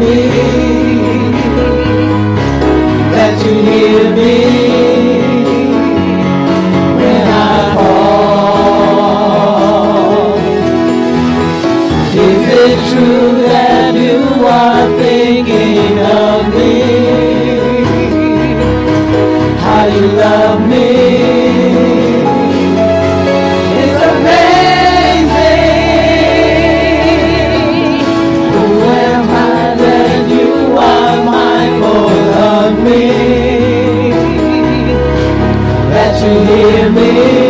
me that you hear me when I call. Is it true that you are thinking of me? How you love me? hear me?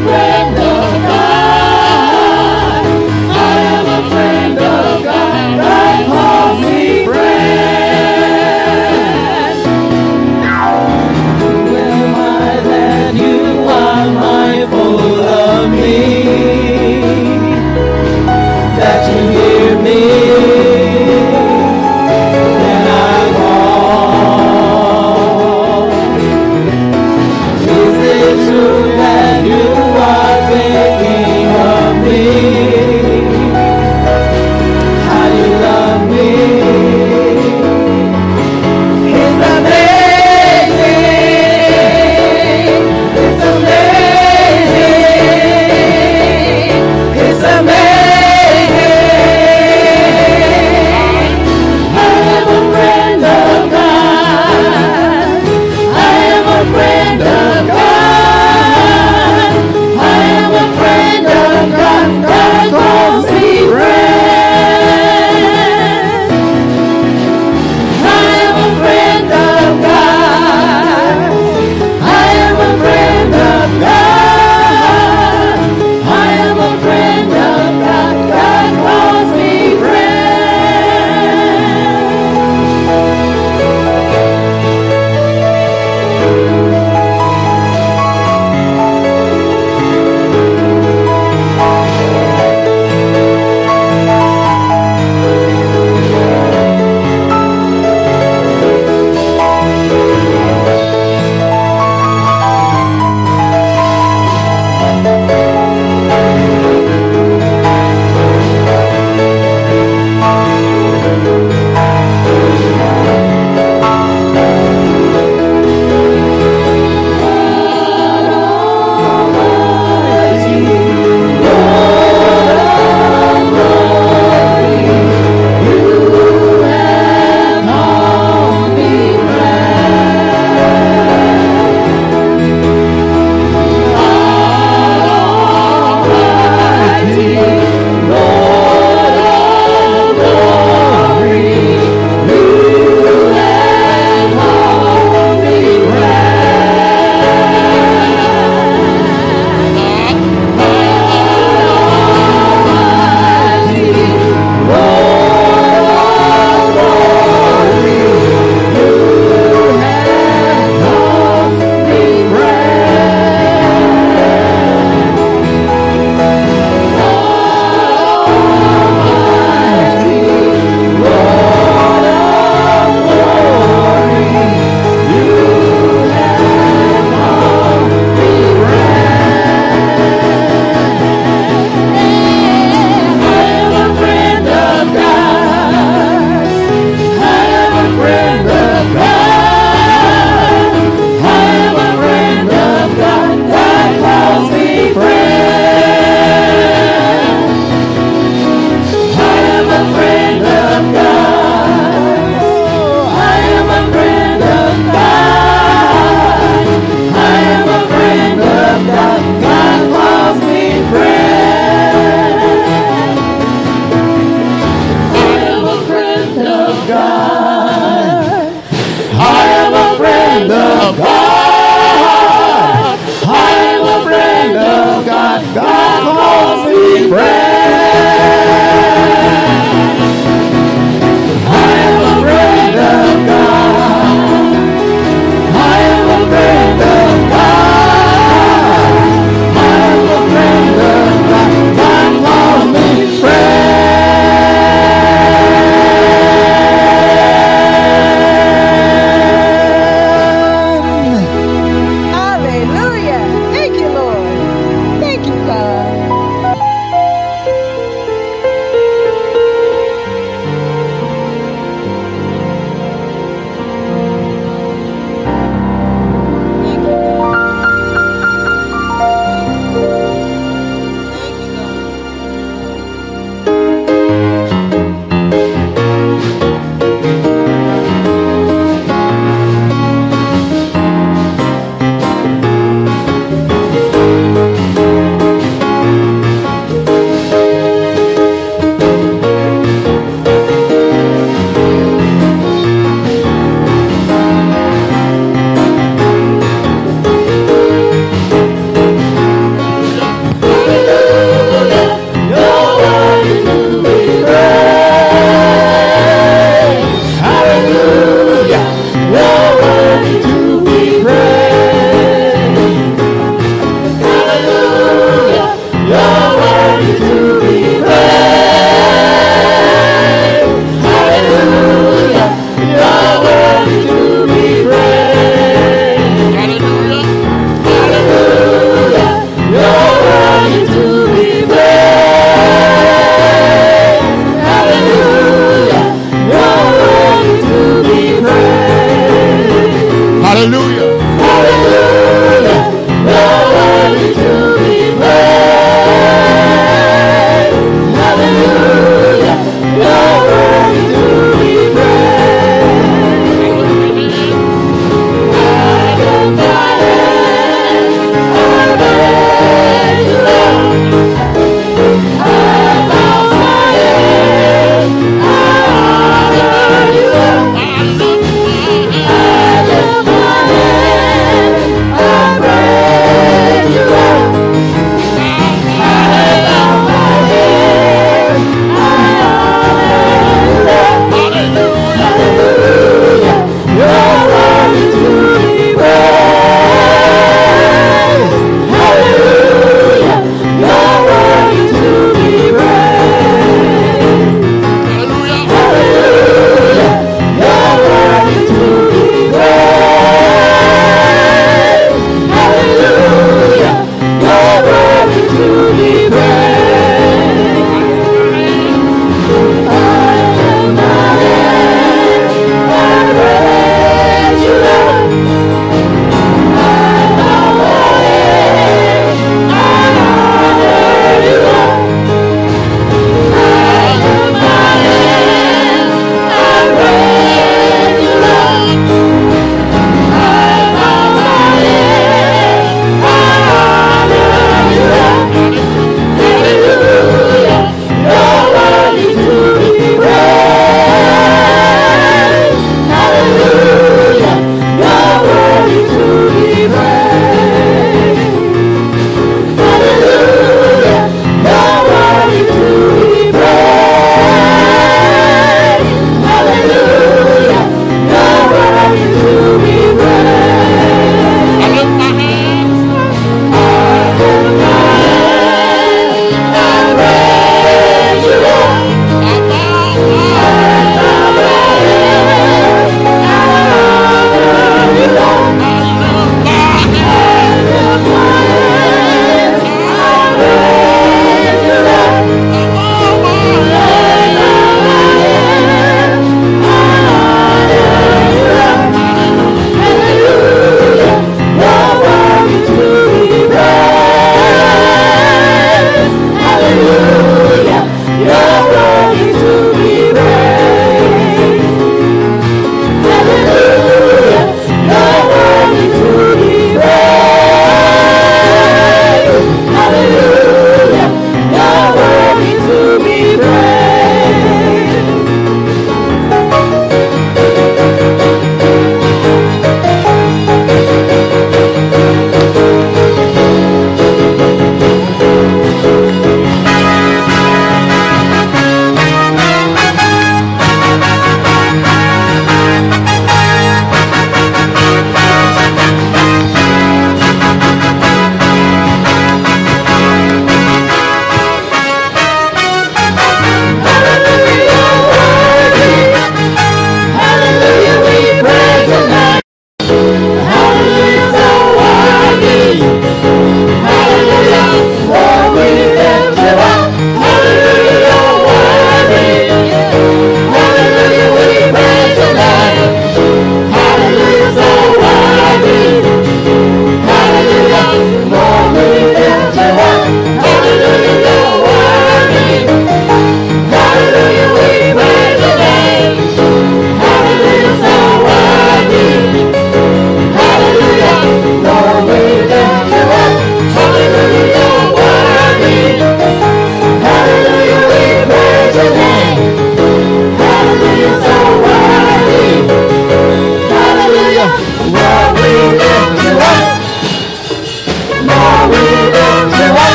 True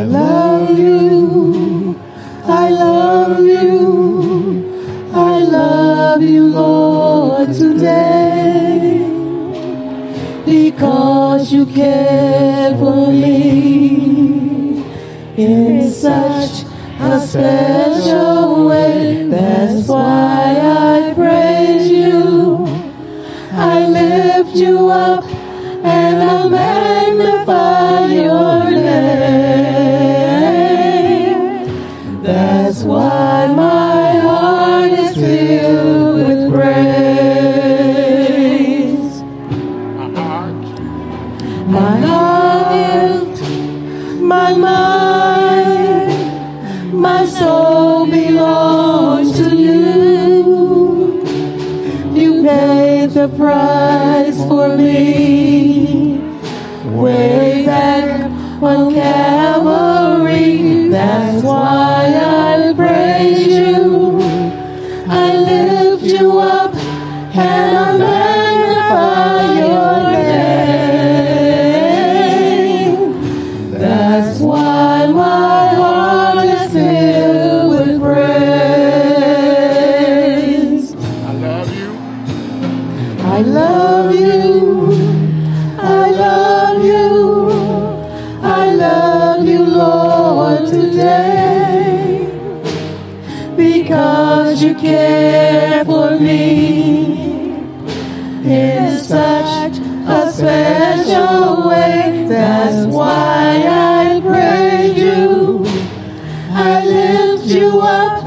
I love you. I love you. I love you, Lord, today because you care. up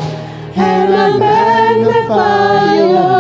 and I magnify you